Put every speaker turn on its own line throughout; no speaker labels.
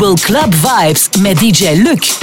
Global Club Vibes met DJ Luc.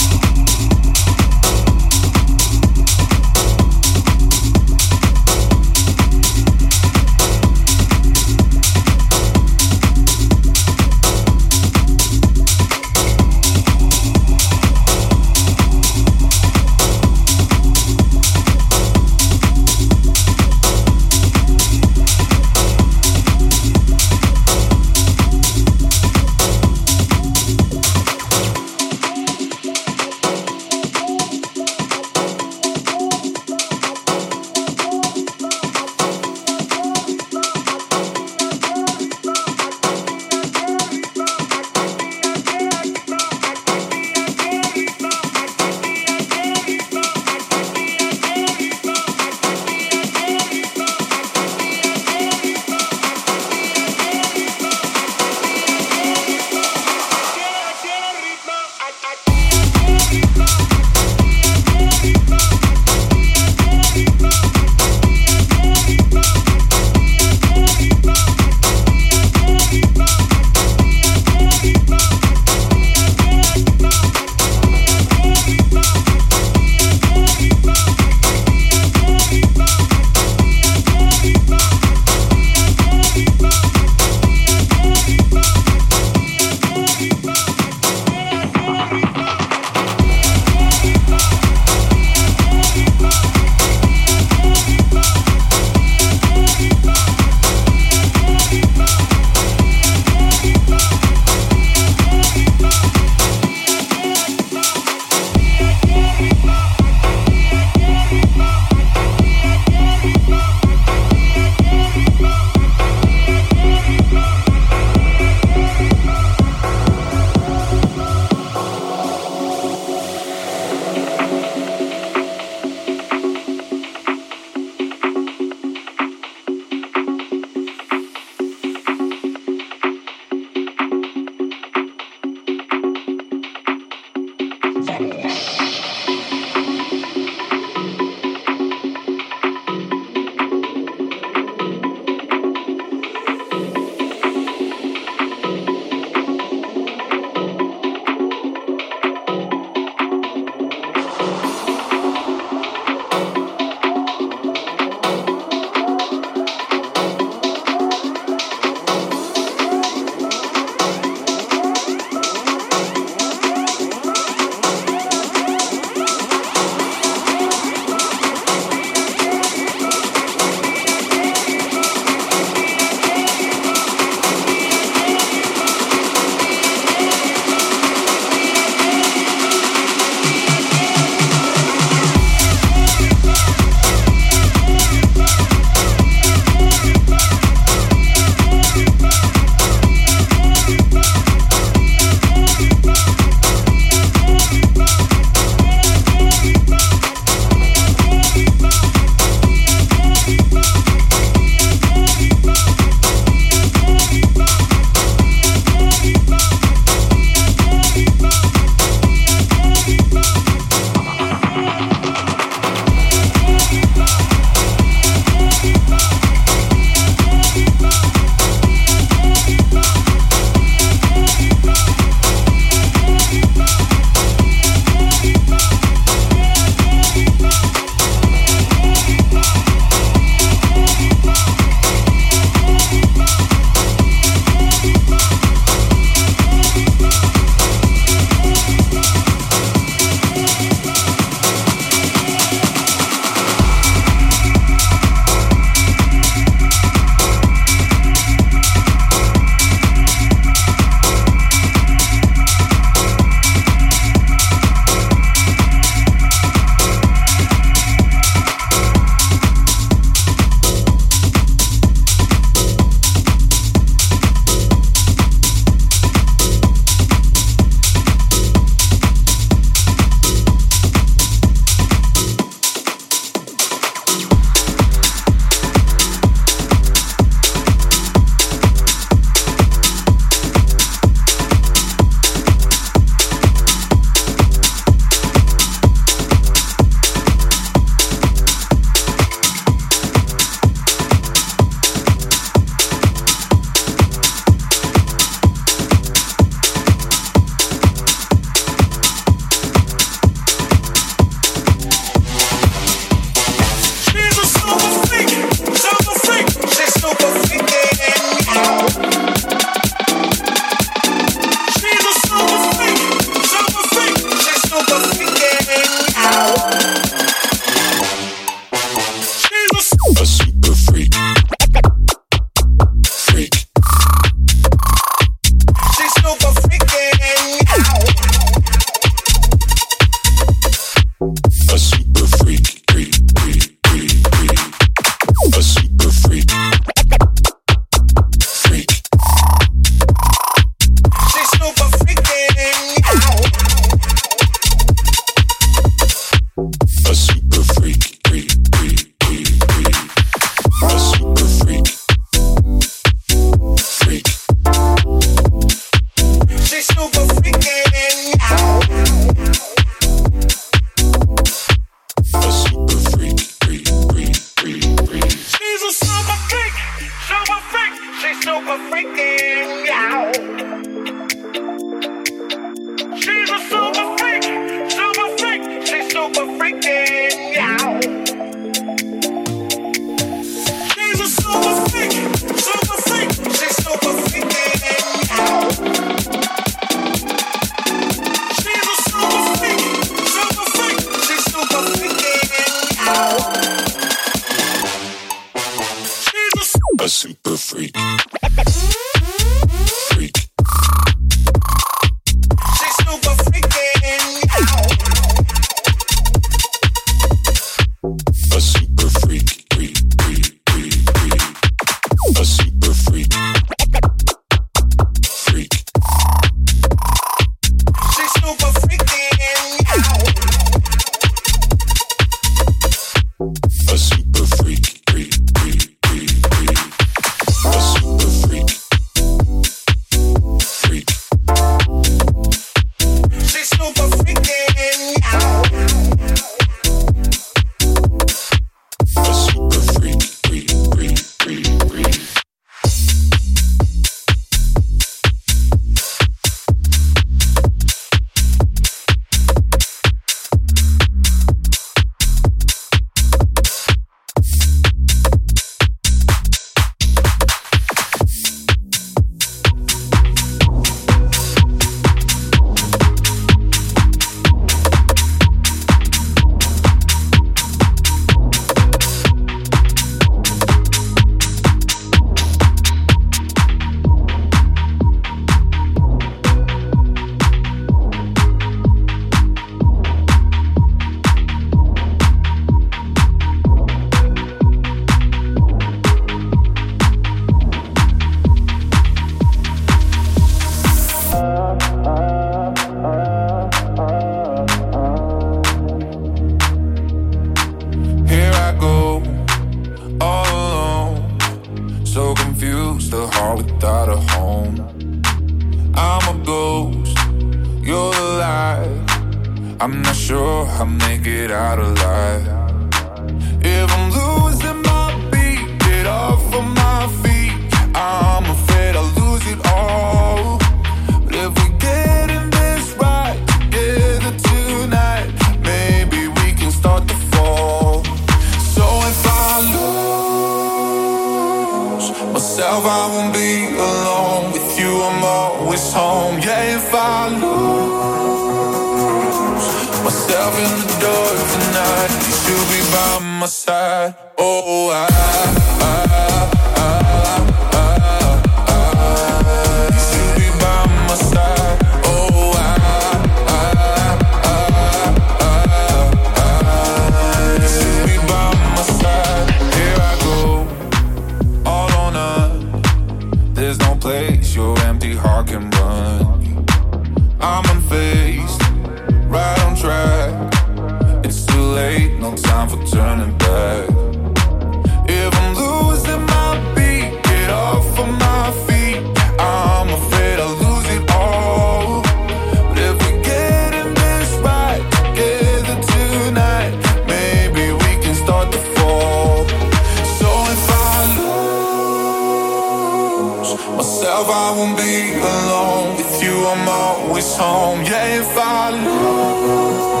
home. Yeah, if I lose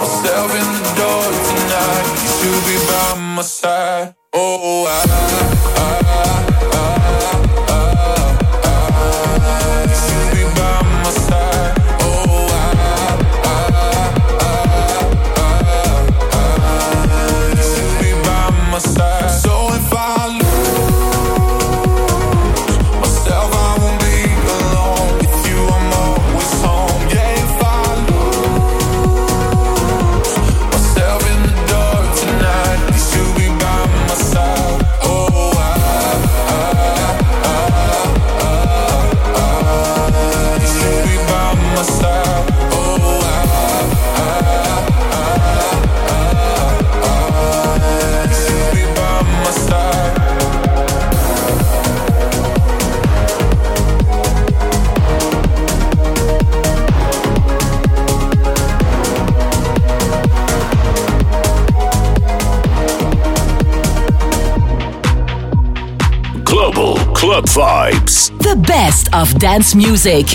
myself in
the door tonight, you should
be by my side. Oh, I, I Club Vibes. The best of dance music.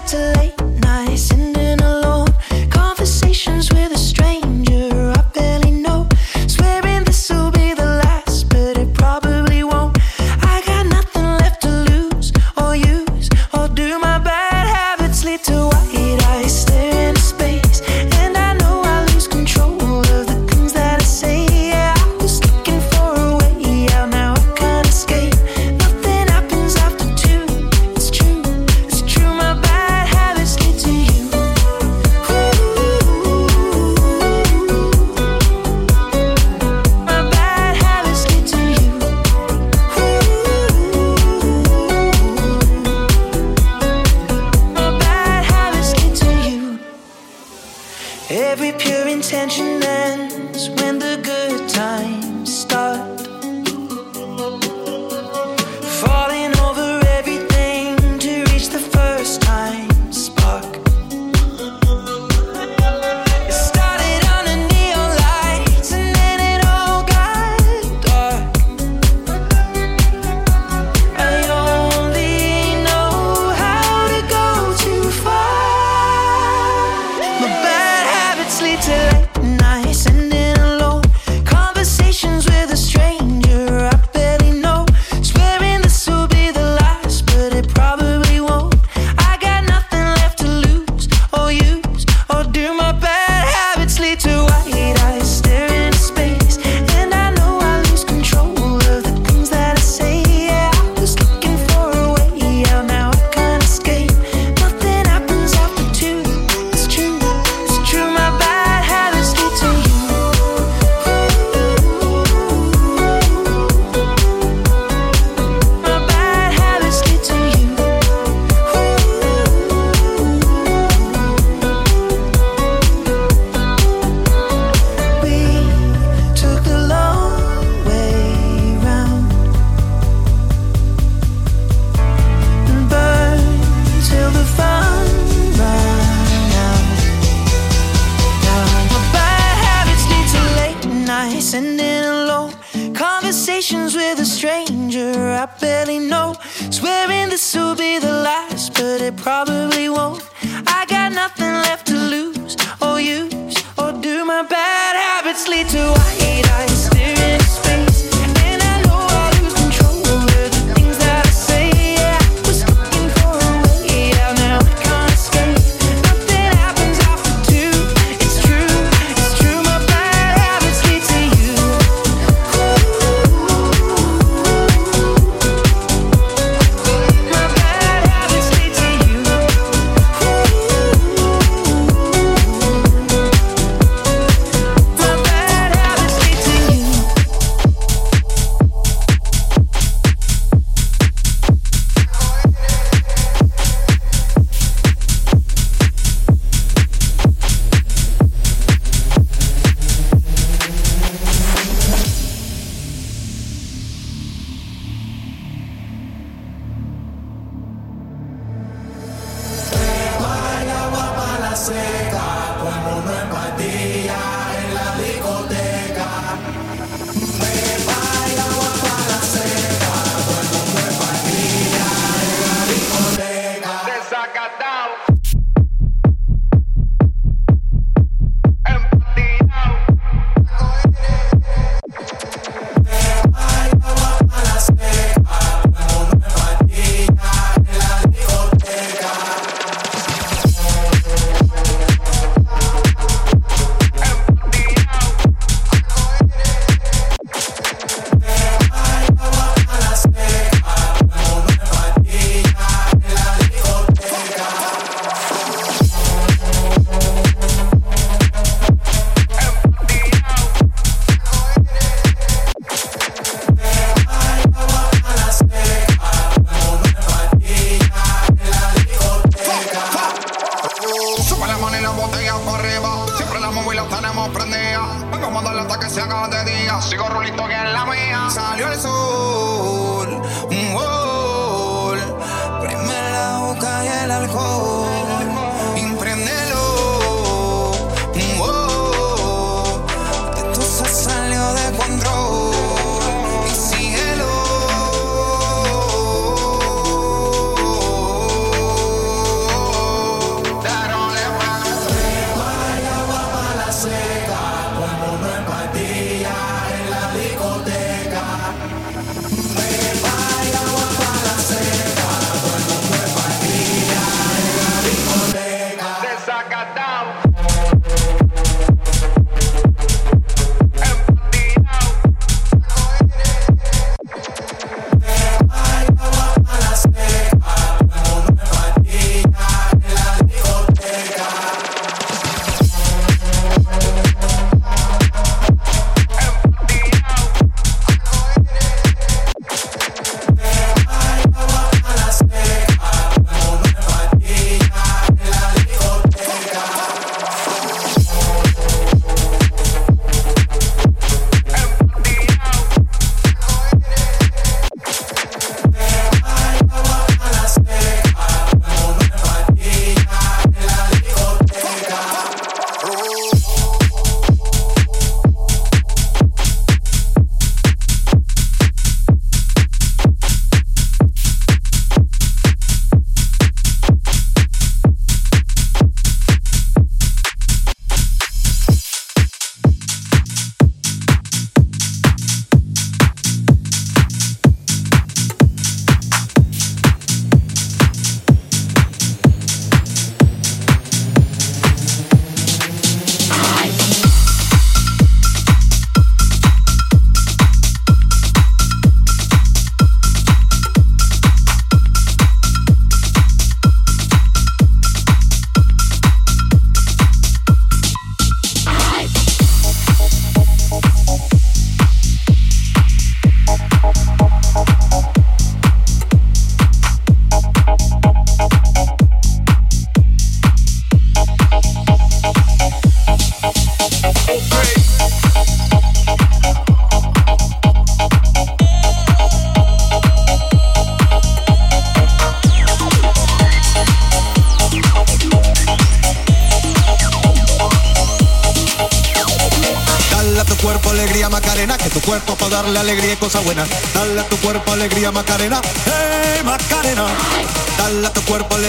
sweet late.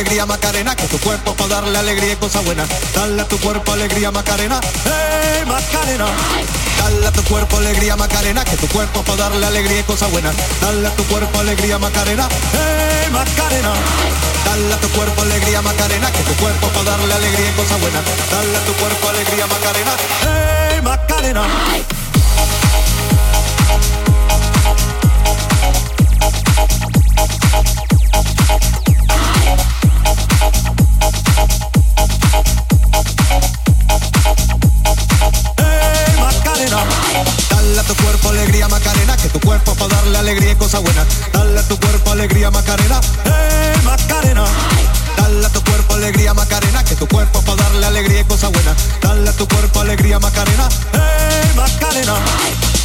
Alegría Macarena, que tu cuerpo para darle alegría y cosa buena. Dale a tu cuerpo alegría Macarena, hey Macarena. Dale a tu cuerpo alegría Macarena, que tu cuerpo para darle alegría y cosa buena. Dale a tu cuerpo alegría Macarena, hey Macarena. Dale a tu cuerpo alegría Macarena, que tu cuerpo para darle alegría y cosa buena. Dale a tu cuerpo alegría Macarena, hey Macarena. Alegría y cosa buena. Dale a tu cuerpo alegría Macarena, hey Macarena. Dale a tu cuerpo alegría Macarena, que tu cuerpo para darle alegría y cosa buena. Dale a tu cuerpo alegría Macarena, hey Macarena.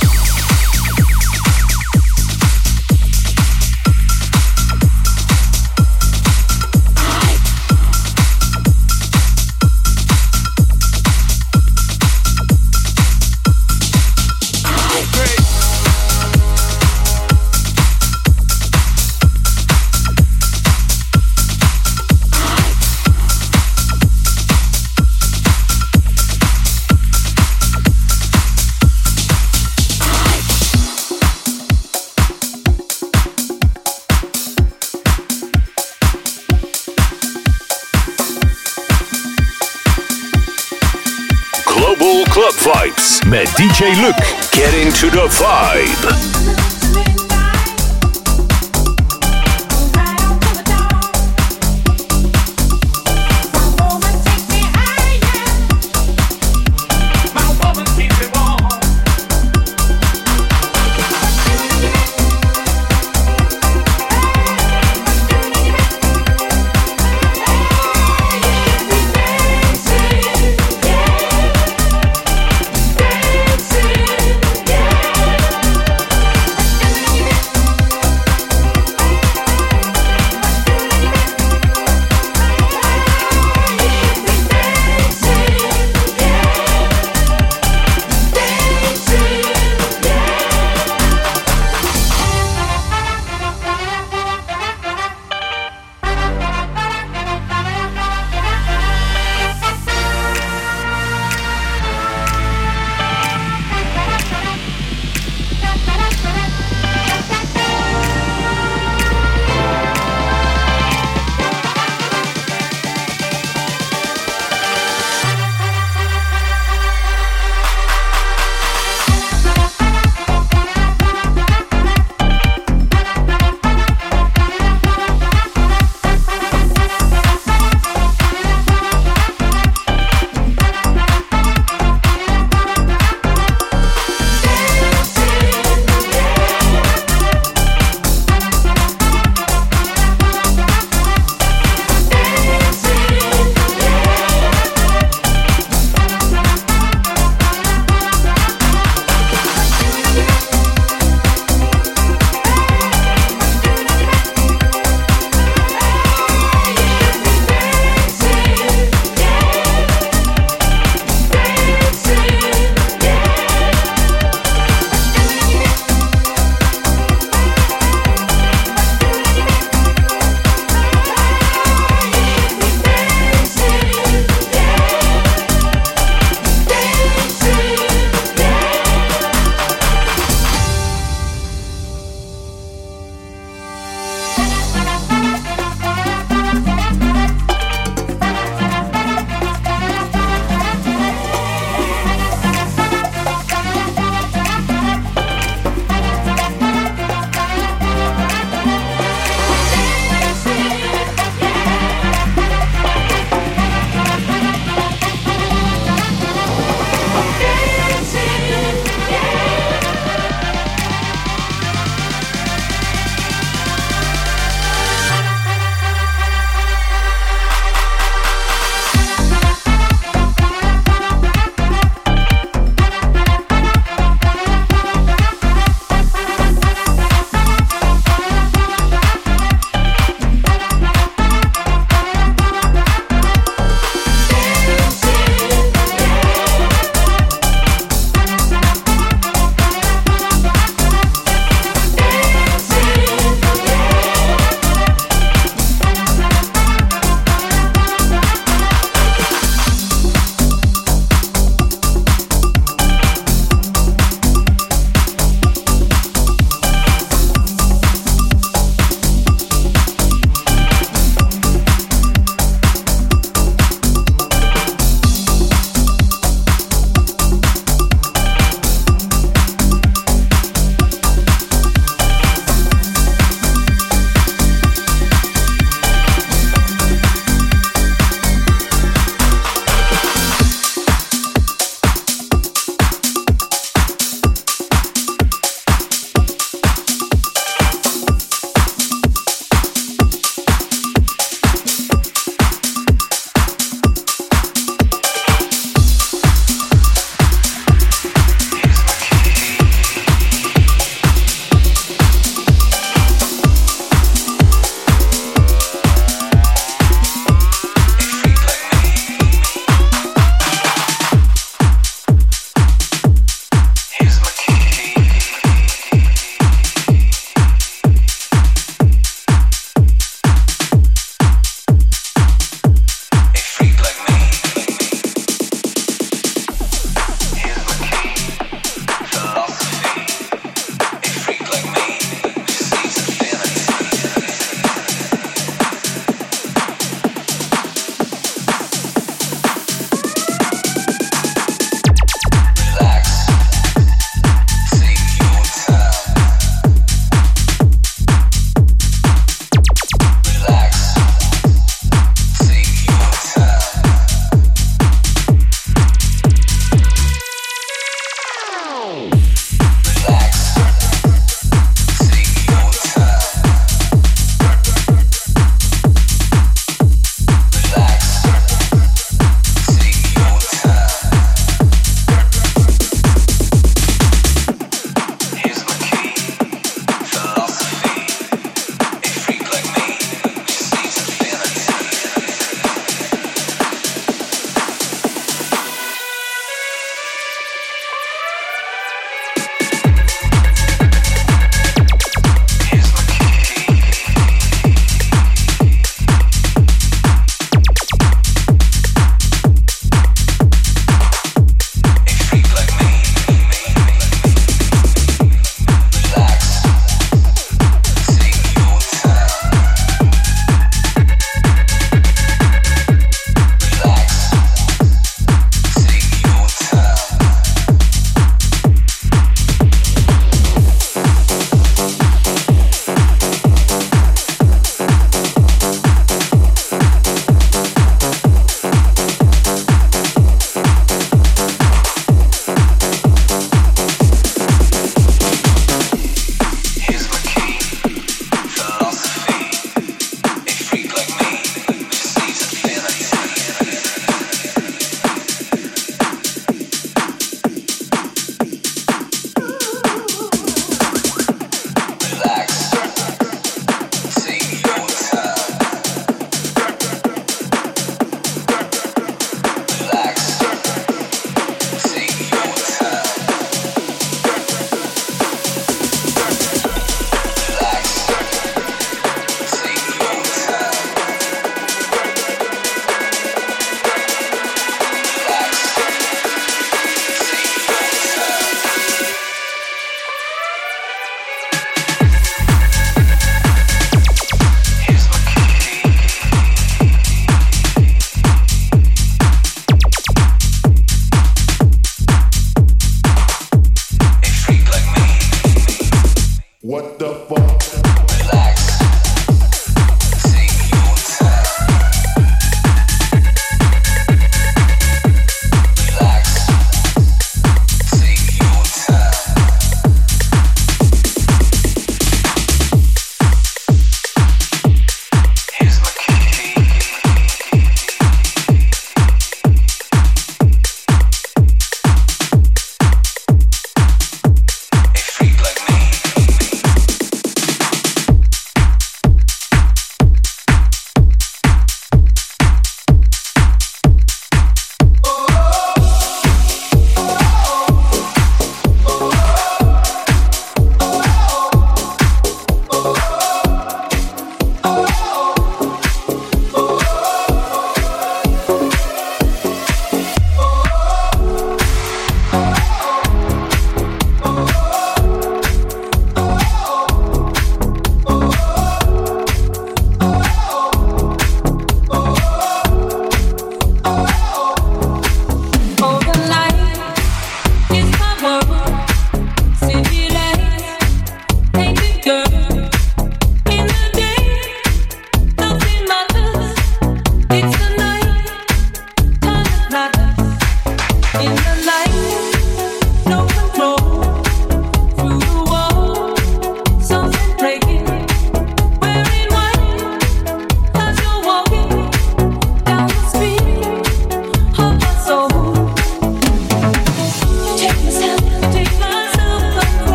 DJ Luc. Get into the vibe.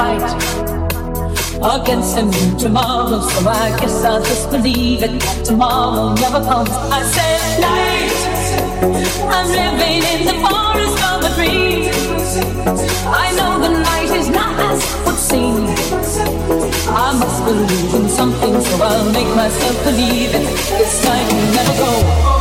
Fight against a new tomorrow. So I guess I'll just believe it. Tomorrow never comes. I said night. I'm living in the forest of a dream. I know the night is not as it would seem. I must believe in something, so I'll make myself believe it. This night will never go.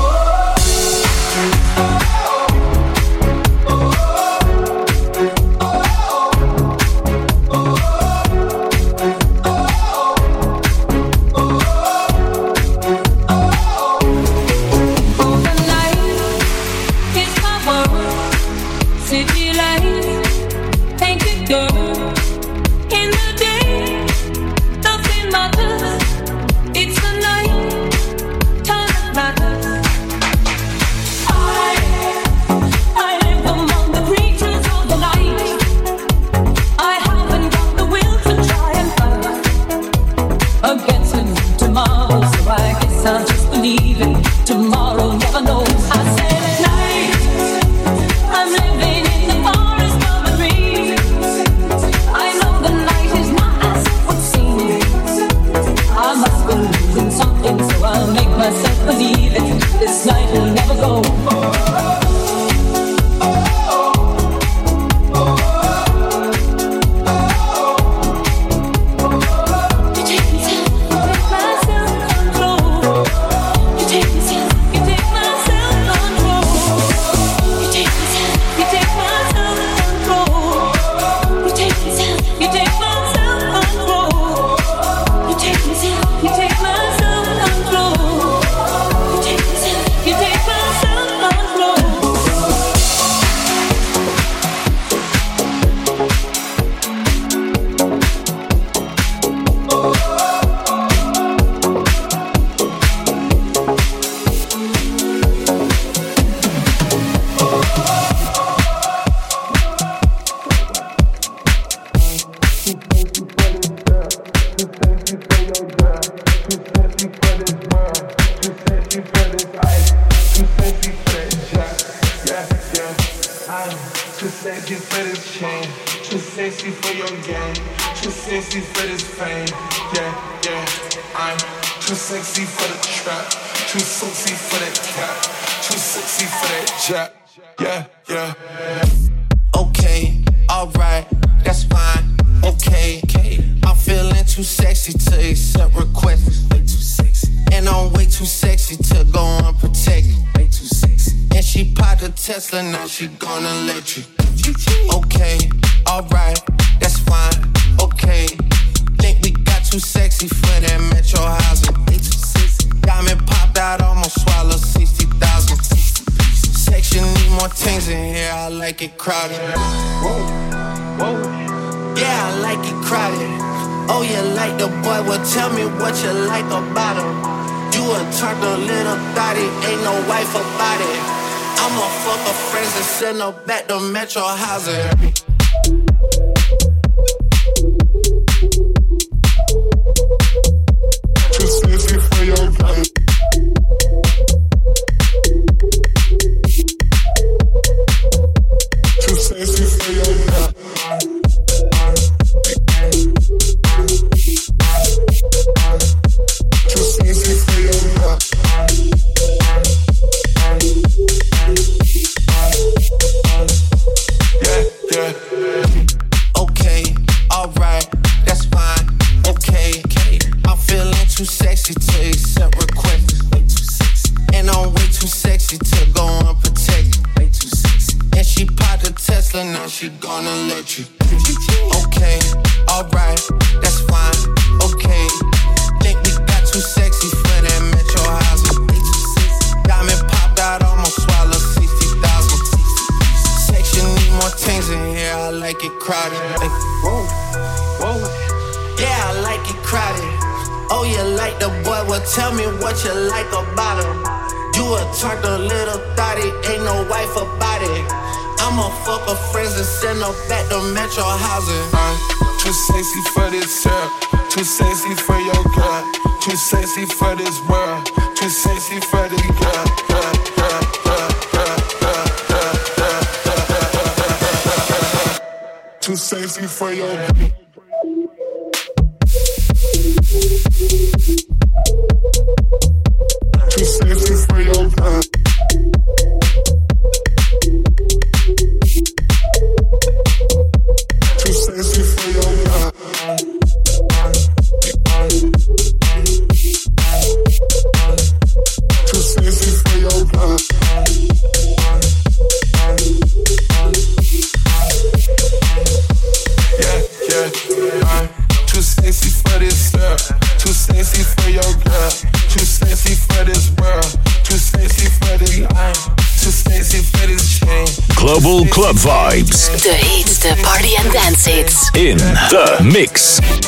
Global Club Vibes.
The hits, the party and dance hits.
In the mix.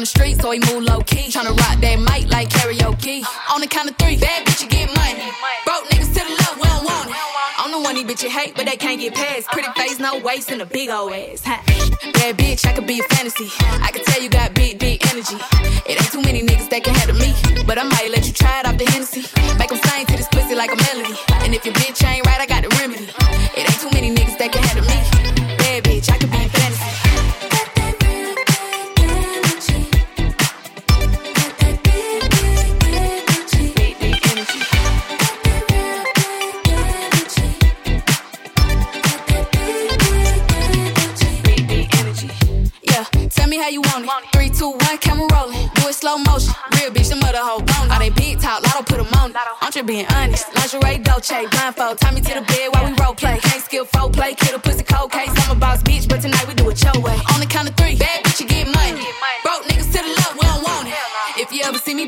From the street, so he move low key. Tryna rock that mic like karaoke. On the count of three, bad bitch, you get money. Broke niggas to the left, we don't want it. I'm the one these bitches hate, but they can't get past. Pretty face, no waist, and a big old ass. Huh? Bad bitch, I could be a fantasy. I can tell you got big, big energy. It ain't too many niggas that can handle me. But I might let you try it off the Hennessy. Make them sing to this pussy like a melody. And if your bitch ain't right, I got the remedy. Do it slow motion. Real bitch, the mother hoe bone. All they big talk, lotto put them on. I'm just being honest. Lingerie, Dolce, blindfold. Tie me to the bed while we role play. Can't skill folk play. Kid a pussy cold case. I'm a boss bitch, but tonight we do it your way. On the count of three, bad bitch, you get money. Broke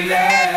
Ditches